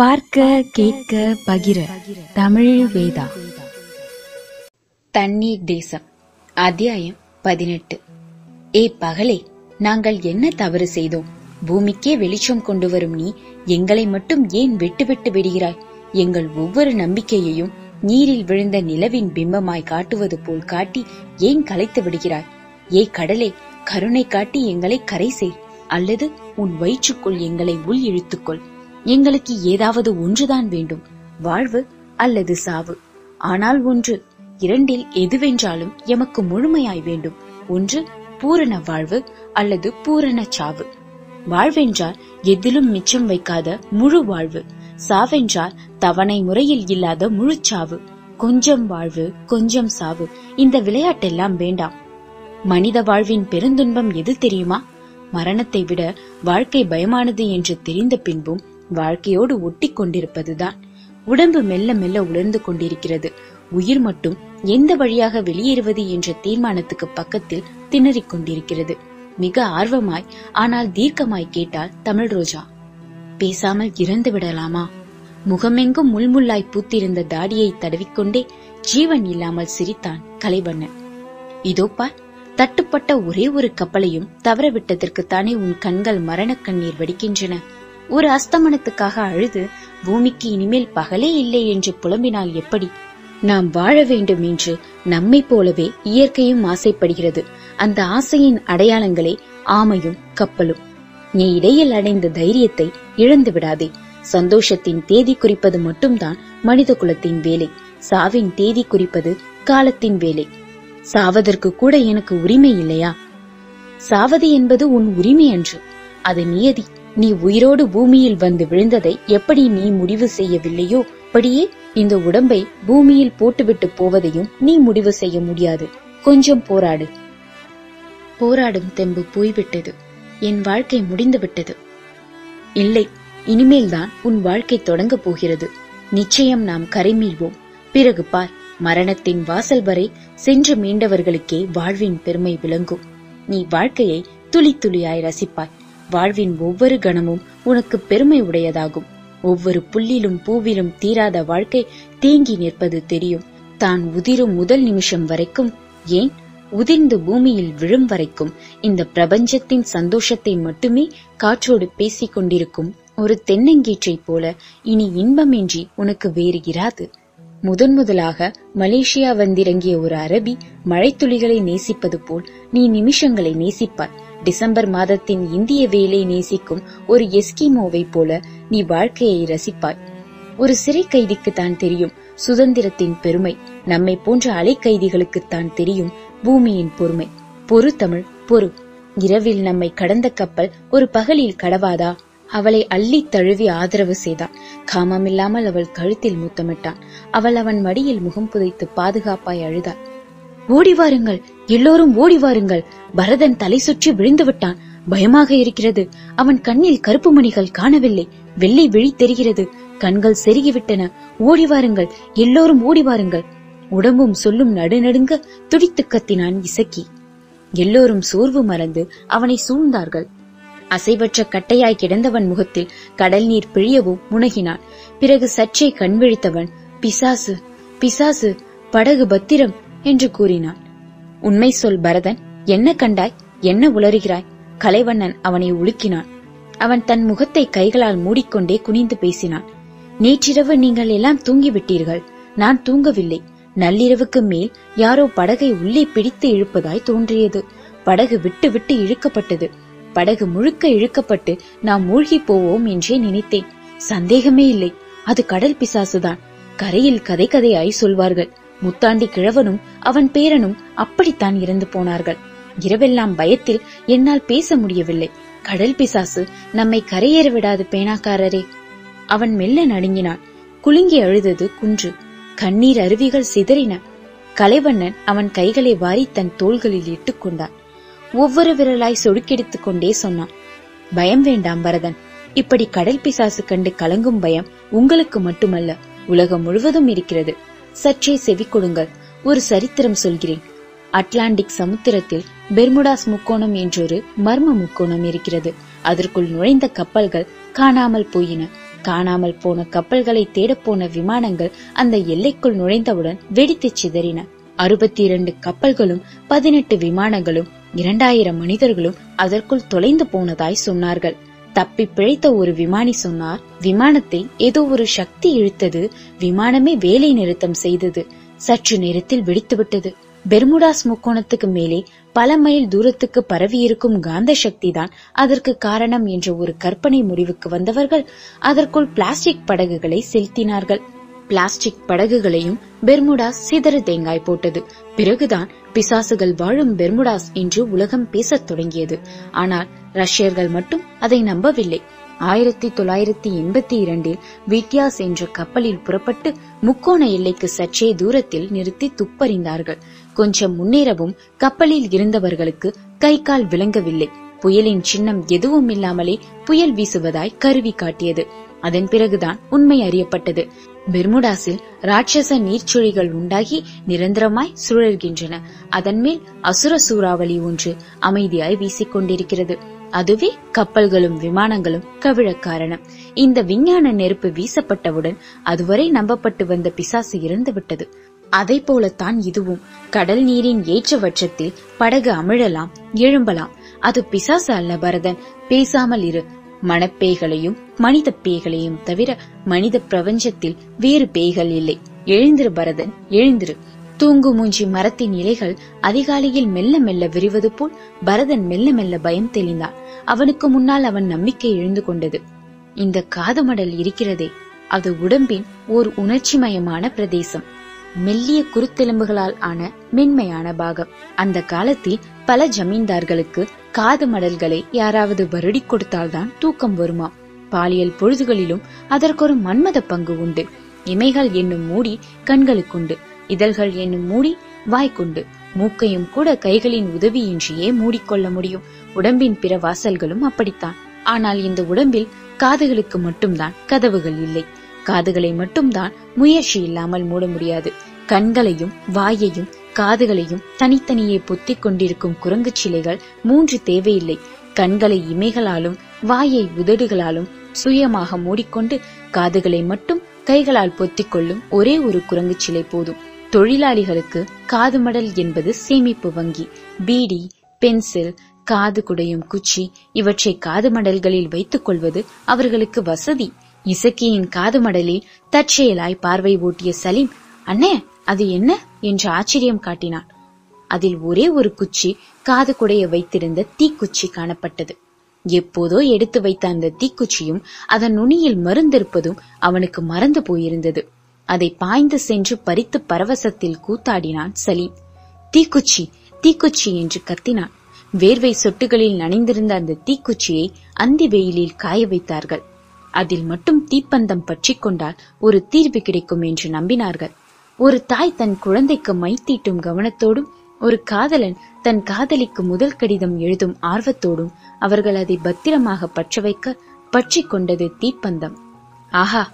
பார்க்க கேட்க பகிர. தமிழ் வேதா. தண்ணீர் தேசம் அத்தியாயம் பதினெட்டு. ஏ பகலே நாங்கள் என்ன தவறு செய்தோம்? பூமிக்கே வெளிச்சம் கொண்டு வரும் நீ எங்களை மட்டும் ஏன் விட்டு விட்டு விடுகிறாய்? எங்கள் ஒவ்வொரு நம்பிக்கையையும் நீரில் விழுந்த நிலவின் பிம்பமாய் காட்டுவது போல் காட்டி ஏன் கலைத்து விடுகிறாய்? ஏ கடலே கருணை காட்டி எங்களை கரை செய். அல்லது உன் வயிற்றுக்குள் எங்களை உள் இழுத்துக்கொள். எங்களுக்கு ஏதாவது ஒன்றுதான் வேண்டும் வாழ்வு அல்லது சாவு. ஆனால் ஒன்று இரண்டில் எதுவென்றாலும் எமக்கு முழுமையாய் வேண்டும். ஒன்று பூரண வாழ்வு அல்லது பூரண சாவு. வாழ்வென்றால் எதிலும் மிச்சம் வைக்காத முழு வாழ்வு. சாவென்றால் தவணை முறையில் இல்லாத முழு சாவு. கொஞ்சம் வாழ்வு கொஞ்சம் சாவு. இந்த விளையாட்டெல்லாம் வேண்டாம். மனித வாழ்வின் பெருந்துன்பம் எது தெரியுமா? மரணத்தை விட வாழ்க்கை பயமானது என்று தெரிந்த பின்பும் வாழ்க்கையோடு ஒட்டி கொண்டிருப்பதுதான். உடம்பு மெல்ல மெல்ல உலர்ந்து கொண்டிருக்கிறது. உயிர் மட்டும் எந்த வழியாக வெளியேறுவது என்ற தீர்மானத்துக்கு பக்கத்தில் திணறிக் கொண்டிருக்கிறது. மிக ஆர்வமாய் ஆனால் தீர்க்கமாய் கேட்டால் தமிழ் ரோஜா. பேசாமல் இறந்து விடலாமா? முகமெங்கும் முள்முள்ளாய் பூத்திருந்த தாடியை தடவிக்கொண்டே ஜீவன் இல்லாமல் சிரித்தான் கலைவண்ணன். இதோ பார் தட்டுப்பட்ட ஒரே ஒரு கப்பலையும் தவறவிட்டதற்குத்தானே உன் கண்கள் மரணக் கண்ணீர் வடிக்கின்றன. ஒரு அஸ்தமனத்துக்காக அழுது பூமிக்கு இனிமேல் பகலே இல்லை என்று புலம்பினால் எப்படி? நாம் வாழ வேண்டும் என்று நம்மை போலவே இயற்கையும் ஆசைப்படுகிறது. அந்த ஆசையின் அடையாளங்களே ஆமையும் கப்பலும். நீ இடையில் அடைந்த தைரியத்தை இழந்து விடாதே. சந்தோஷத்தின் தேதி குறிப்பது மட்டும்தான் மனித குலத்தின் வேலை. சாவின் தேதி குறிப்பது காலத்தின் வேலை. சாவதற்கு கூட எனக்கு உரிமை இல்லையா? சாவது என்பது உன் உரிமை அன்று. அது நியதி. நீ உயிரோடு பூமியில் வந்து விழுந்ததை எப்படி நீ முடிவு செய்யவில்லையோ? அப்படியே இந்த உடம்பை பூமியில் போட்டுவிட்டு போவதையும் நீ முடிவு செய்ய முடியாது. கொஞ்சம் போராடு. போராடும் தெம்பு போய்விட்டது. என் வாழ்க்கை முடிந்து விட்டது இல்லை இனிமேல்தான் உன் வாழ்க்கை தொடங்கப் போகிறது. நிச்சயம் நாம் கரைமீள்வோம். பிறகு பார் மரணத்தின் வாசல் வரை சென்று மீண்டவர்களுக்கே வாழ்வின் பெருமை விளங்கும். நீ வாழ்க்கையை துளி துளியாய் ரசிப்பாய். வாழ்வின் ஒவ்வொரு கணமும் உனக்கு பெருமை உடையதாகும். ஒவ்வொரு புல்லிலும் பூவிலும் தீராத வாழ்க்கை தேங்கி நிற்பது தெரியும். தான் உதிரும் முதல் நிமிஷம் வரைக்கும் ஏன்? உதிர்ந்து பூமியில் விழும் வரைக்கும் இந்த பிரபஞ்சத்தின் சந்தோஷத்தை மட்டுமே காற்றோடு பேசிக் கொண்டிருக்கும் ஒரு தென்னங்கீற்றை போல இனி இன்பமின்றி உனக்கு வேறு இராது. முதன் முதலாக மலேசியா வந்திறங்கிய ஒரு அரபி மழைத்துளிகளை நேசிப்பது போல் நீ நிமிஷங்களை நேசிப்பாய். டிசம்பர் மாதத்தின் இந்திய வேலை நேசிக்கும் ஒரு எஸ்கிமோவை போல நீ வாழ்க்கையை ரசிப்பாய். ஒரு சிறை கைதிக்கு தான் தெரியும் சுதந்திரத்தின் பெருமை. நம்மை போன்ற அலை கைதிகளுக்குத்தான் தெரியும் பூமியின் பொறுமை. பொறு தமிழ் பொறு. இரவில் நம்மை கடந்த கப்பல் ஒரு பகலில் கடவாதா? அவளை அள்ளி தழுவி ஆதரவு செய்தான் காமமில்லாமல் அவள் கழுத்தில் முத்தமிட்டான். அவள் அவன் மடியில் முகம் புதைத்து பாதுகாப்பாய் அழுதாள் ஓடி வாருங்கள். எல்லோரும் ஓடி வாருங்கள். பரதன் தலை சுற்றி விழுந்து விட்டான். பயமாக இருக்கிறது. அவன் கண்ணில் கருப்பு மணிகள் காணவில்லை. வெள்ளை விழி தெரிகிறது. கண்கள் செருகிவிட்டன. ஓடி வாருங்கள். எல்லோரும் ஓடி வாருங்கள். உடம்பும் சொல்லும் நடுநடுங்க துடித்து கத்தினான் இசக்கி. எல்லோரும் சோர்வு மறந்து அவனை சூழ்ந்தார்கள். அசைவற்ற கட்டையாய் கிடந்தவன் முகத்தில் கடல் நீர் பிழியவும் முனகினான். பிறகு சற்றே கண் விழித்தவன் பிசாசு பிசாசு படகு பத்திரம் என்று கூறினான். உண்மை சொல் பரதன் என்ன கண்டாய் என்ன உளறுகிறாய்? கலைவண்ணன் அவனை உலுக்கினான். அவன் தன் முகத்தை கைகளால் மூடிக்கொண்டே குனிந்து பேசினான். நேற்றிரவு நீங்கள் எல்லாம் தூங்கிவிட்டீர்கள். நான் தூங்கவில்லை. நள்ளிரவுக்கு மேல் யாரோ படகை உள்ளே பிடித்து இழுப்பதாய் தோன்றியது. படகு விட்டு விட்டு இழுக்கப்பட்டது. படகு முழுக்க இழுக்கப்பட்டு நாம் மூழ்கி போவோம் என்றே நினைத்தேன். சந்தேகமே இல்லை. அது கடல் பிசாசுதான். கரையில் கதை கதையாய் சொல்வார்கள். முத்தாண்டி கிழவனும் அவன் பேரனும் அப்படித்தான் இறந்து போனார்கள். இரவெல்லாம் பயத்தில் என்னால் பேச முடியவில்லை. கடல் பிசாசு நம்மை கரையேற விடாது பேனாக்காரரே அவன் மெல்ல நடுங்கினான். குலுங்கி அழுதது குன்று. கண்ணீர் அருவிகள் சிதறின. கலைவண்ணன் அவன் கைகளை வாரி தன் தோள்களில் இட்டுக் கொண்டான். ஒவ்வொரு விரலாய் சொடுக்கெடுத்துக் கொண்டே சொன்னான். பயம் வேண்டாம் பரதன். இப்படி கடல் பிசாசு கண்டு கலங்கும் பயம் உங்களுக்கு மட்டுமல்ல. உலகம் முழுவதும் இருக்கிறது. சற்றே செவி கொடுங்கள் ஒரு சரித்திரம் சொல்கிறேன். அட்லாண்டிக் சமுத்திரத்தில் பெர்முடாஸ் முக்கோணம் என்றொரு மர்ம முக்கோணம் இருக்கிறது. அதற்குள் நுழைந்த கப்பல்கள் காணாமல் போயின. காணாமல் போன கப்பல்களை தேடப்போன விமானங்கள் அந்த எல்லைக்குள் நுழைந்தவுடன் வெடித்துச் சிதறின. அறுபத்தி இரண்டு கப்பல்களும் பதினெட்டு விமானங்களும் இரண்டாயிரம் மனிதர்களும் அதற்குள் தொலைந்து போனதாய் சொன்னார்கள். தப்பி பிழைத்த ஒரு விமானி சொன்னார் விமானத்தை ஏதோ ஒரு சக்தி இழுத்தது விமானமே வேலை நிறுத்தம் செய்தது சற்று நேரத்தில் வெடித்துவிட்டது. பெர்முடாஸ் முக்கோணத்துக்கு மேலே பல மைல் தூரத்துக்கு பரவியிருக்கும் காந்த சக்தி தான் அதற்கு காரணம் என்ற ஒரு கற்பனை முடிவுக்கு வந்தவர்கள் அதற்குள் பிளாஸ்டிக் படகுகளை செலுத்தினார்கள். பிளாஸ்டிக் படகுகளையும் பெர்முடாஸ் சிதறு தேங்காய் போட்டது. பிறகுதான் பிசாசுகள் வாழும் பெர்முடாஸ் என்று உலகம் பேசத் தொடங்கியது. ஆனால் ரஷ்யர்கள் மட்டும் அதை நம்பவில்லை. ஆயிரத்தி தொள்ளாயிரத்தி எண்பத்தி இரண்டில் விட்யாஸ் என்ற கப்பலில் புறப்பட்டு முக்கோண எல்லைக்கு சற்றே தூரத்தில் நிறுத்தி துப்பறிந்தார்கள். கொஞ்சம் முன்னேறவும் கப்பலில் இருந்தவர்களுக்கு கை கால் விளங்கவில்லை. புயலின் சின்னம் எதுவும் இல்லாமலே புயல் வீசுவதாய் கருவி காட்டியது. அதன் பிறகுதான் உண்மை அறியப்பட்டது. பெர்முடாஸில் ராட்சச நீர்ச்சுழிகள் உண்டாகி நிரந்தரமாய் சுழல்கின்றன. அதன் மேல் அசுர சூறாவளி ஒன்று அமைதியாய் வீசிக்கொண்டிருக்கிறது. அதுவே கப்பல்களும் விமானங்களும் கவிழக் காரணம். இந்த விஞ்ஞான நெருப்பு வீசப்பட்டவுடன் அதுவரை நம்பப்பட்டு வந்த பிசாசு இறந்துவிட்டது. அதை போலத்தான் இதுவும். கடல் நீரின் ஏற்றவற்றத்தில் படகு அமிழலாம் எழும்பலாம் அது பிசாசு அல்ல பரதன். பேசாமல் இரு. மணப்பேய்களையும் மனித பேய்களையும் தவிர மனித பிரபஞ்சத்தில் வேறு பேய்கள் இல்லை. எழுந்திரு பரதன். எழுந்திரு. தூங்கு மூஞ்சி மரத்தின் இலைகள் அதிகாலையில் மெல்ல மெல்ல விரிவது போல் பரதன் மெல்ல மெல்ல பயம் தெளிந்தான். அவனுக்கு முன்னால் அவன் நம்பிக்கை எழுந்து கொண்டது. இந்த காதுமடல் இருக்கிறதே. அது உடம்பின் ஓர் உணர்ச்சிமயமான பிரதேசம். மெல்லிய குருத்தெலும்புகளால் ஆன மென்மையான பாகம். அந்த காலத்தில் பல ஜமீன்தார்களுக்கு காது மடல்களை யாராவது வருடி கொடுத்தால்தான் தூக்கம் வருமாம் பாலியல் பொழுதுகளிலும் அதற்கொரு மன்மத பங்கு உண்டு. இமைகள் என்னும் மூடி கண்களுக்குண்டு. இதழ்கள் என்னும் மூடி வாய்க்குண்டு. மூக்கையும் கூட கைகளின் உதவியின்றியே மூடிக்கொள்ள முடியும். உடம்பின் பிற வாசல்களும் அப்படித்தான். ஆனால் இந்த உடம்பில் காதுகளுக்கு மட்டும்தான் கதவுகள் இல்லை. காதுகளை மட்டும்தான் முயற்சி இல்லாமல் மூட முடியாது. கண்களையும் வாயையும் காதுகளையும் தனித்தனியே பொத்திக் கொண்டிருக்கும் குரங்கு சிலைகள் மூன்று தேவையில்லை. கண்களை இமைகளாலும் வாயை உதடுகளாலும் சுயமாக மூடிக்கொண்டு காதுகளை மட்டும் கைகளால் பொத்திக் கொள்ளும் ஒரே ஒரு குரங்கு சிலை போதும். தொழிலாளிகளுக்கு காதுமடல் என்பது சேமிப்பு வங்கி. பீடி பென்சில் காது குடையும் குச்சி இவற்றை காது மடல்களில் வைத்துக் கொள்வது அவர்களுக்கு வசதி. இசக்கியின் காது மடலில் தற்செயலாய் பார்வை ஓட்டிய சலீம் அண்ணே அது என்ன? என்று ஆச்சரியம் காட்டினான். அதில் ஒரே ஒரு குச்சி காது குடைய வைத்திருந்த தீக்குச்சி காணப்பட்டது. எப்போதோ எடுத்து வைத்த அந்த தீக்குச்சியும் அதன் நுனியில் மருந்திருப்பதும் அவனுக்கு மறந்து போயிருந்தது. அதை பாய்ந்து சென்று பறித்து பரவசத்தில் கூத்தாடினான் சலீம். தீக்குச்சி தீக்குச்சி என்று கத்தினான். வேர்வை சொட்டுகளில் நனைந்திருந்த அந்த தீக்குச்சியை அந்தி வெயிலில் காய வைத்தார்கள். அதில் மட்டும் தீப்பந்தம் பற்றி கொண்டால் ஒரு தீர்வு கிடைக்கும் என்று நம்பினார்கள். ஒரு தாய் தன் குழந்தைக்கு மை தீட்டும் கவனத்தோடும் ஒரு காதலன் தன் காதலிக்கு முதல் கடிதம் எழுதும் ஆர்வத்தோடும் அவர்கள் அதை பத்திரமாக பற்ற வைக்க பற்றி கொண்டது தீப்பந்தம். ஆஹா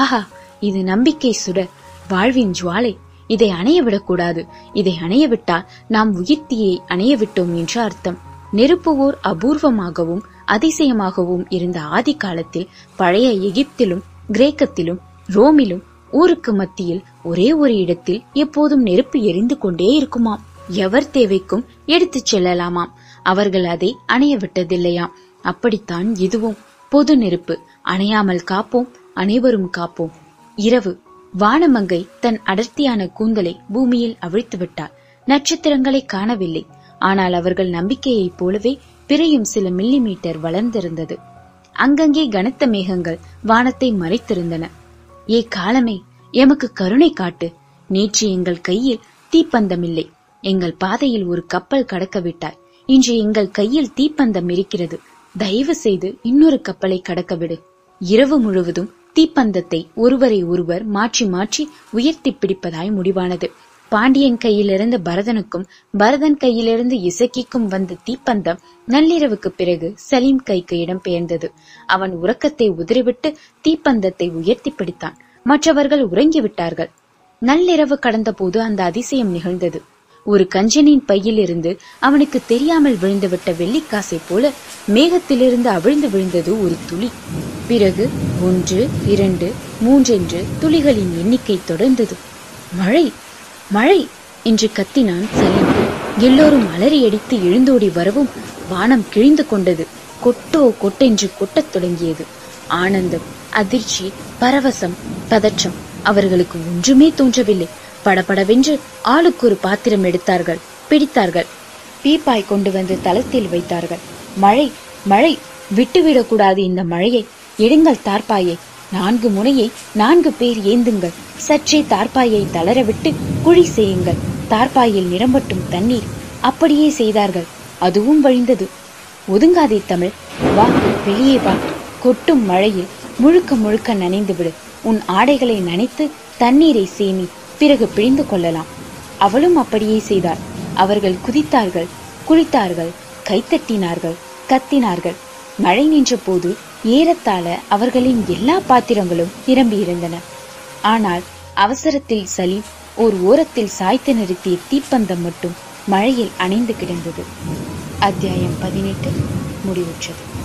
ஆஹா இது நம்பிக்கை சுட வாழ்வின் ஜுவாலை. இதை அணைய விடக்கூடாது இதை அணைய விட்டால் நாம் உயிர்த்தியை அணைய விட்டோம் என்று அர்த்தம். நெருப்பு ஓர் அபூர்வமாகவும் அதிசயமாகவும் இருந்த ஆதி காலத்தில் பழைய எகிப்திலும் கிரேக்கத்திலும் ரோமிலும் ஊருக்கு மத்தியில் ஒரே ஒரு இடத்தில் எப்போதும் நெருப்பு எரிந்து கொண்டே இருக்குமாம். எவர் தேவைக்கும் எடுத்துச் செல்லலாமாம். அவர்கள் அதை அணைய விட்டதில்லையாம். அப்படித்தான் இதுவும். பொது நெருப்பு. அணையாமல் காப்போம். அனைவரும் காப்போம். இரவு. வானமங்கை தன் அடர்த்தியான கூந்தலை பூமியில் அவிழ்த்து விட்டாள் நட்சத்திரங்களை காணவில்லை. ஆனால் அவர்கள் நம்பிக்கையைப் போலவே பிறையும் சில மில்லி மீட்டர் வளர்ந்திருந்தது. அங்கங்கே கனத்த மேகங்கள் வானத்தை மறைத்திருந்தன. ஏ காலமே எமக்கு கருணை காட்டு. நேற்று எங்கள் கையில் தீப்பந்தமில்லை. எங்கள் பாதையில் ஒரு கப்பல் கடக்க விட்டாய் இன்று எங்கள் கையில் தீப்பந்தம் இருக்கிறது. தயவு செய்து இன்னொரு கப்பலை கடக்க விடு இரவு முழுவதும் தீப்பந்தத்தை ஒருவரை ஒருவர் மாற்றி மாற்றி உயர்த்தி பிடிப்பதாய் முடிவானது. பாண்டியன் கையிலிருந்து பரதனுக்கும் பரதன் கையிலிருந்து இசக்கிக்கும் வந்த தீப்பந்தம் நள்ளிரவுக்கு பிறகு சலீம் கைக்கு இடம் பெயர்ந்தது அவன் உறக்கத்தை உதறிவிட்டு தீப்பந்தத்தை உயர்த்தி பிடித்தான். மற்றவர்கள் உறங்கிவிட்டார்கள் நள்ளிரவு கடந்தபோது அந்த அதிசயம் நிகழ்ந்தது. ஒரு கஞ்சனின் பையிலிருந்து அவனுக்கு தெரியாமல் விழுந்துவிட்ட வெள்ளிக்காசை போல மேகத்திலிருந்து அவிழ்ந்து விழுந்தது ஒரு துளி. பிறகு ஒன்று இரண்டு மூன்றென்று துளிகளின் எண்ணிக்கை தொடர்ந்தது. மழை! மழை. என்று கத்தினான் சலீம் எல்லோரும் அலறியடித்து எழுந்தோடி வரவும் வானம் கிழிந்து கொண்டது. கொட்டோ கொட்டென்று கொட்டத் தொடங்கியது. ஆனந்தம் அதிர்ச்சி பரவசம் பதற்றம். அவர்களுக்கு ஒன்றுமே தோன்றவில்லை. படபடவென்று ஆளுக்கு ஒரு பாத்திரம் எடுத்தார்கள். பிடித்தார்கள். பீப்பாய் கொண்டு வந்து தளத்தில் வைத்தார்கள். மழை மழை விட்டுவிடக்கூடாது இந்த மழையை. எடுங்கள் தார்ப்பாயை. நான்கு முனையை நான்கு பேர் ஏந்துங்கள். சற்றே தார்பாயை தளரவிட்டு குழி செய்யுங்கள். தார்பாயில் நிரம்பட்டும் தண்ணீர் அப்படியே செய்தார்கள். அதுவும் வழிந்தது. ஒதுங்காதே தமிழ். வா வெளியே வா. கொட்டும் மழையில் முழுக்க முழுக்க நனைந்து விடு. உன் ஆடைகளை நனைத்து தண்ணீரை சேமி பிறகு பிழிந்து கொள்ளலாம். அவளும் அப்படியே செய்தாள். அவர்கள் குதித்தார்கள் குளித்தார்கள் கைத்தட்டினார்கள் கத்தினார்கள். மழை நின்ற போது ஏறத்தாழ அவர்களின் எல்லா பாத்திரங்களும் நிரம்பியிருந்தன. ஆனால் அவசரத்தில் சலீம் ஓர் ஓரத்தில் சாய்த்து நிறுத்திய தீப்பந்தம் மட்டும் மழையில் அணைந்து கிடந்தது. அத்தியாயம் பதினெட்டு முடிவுற்றது.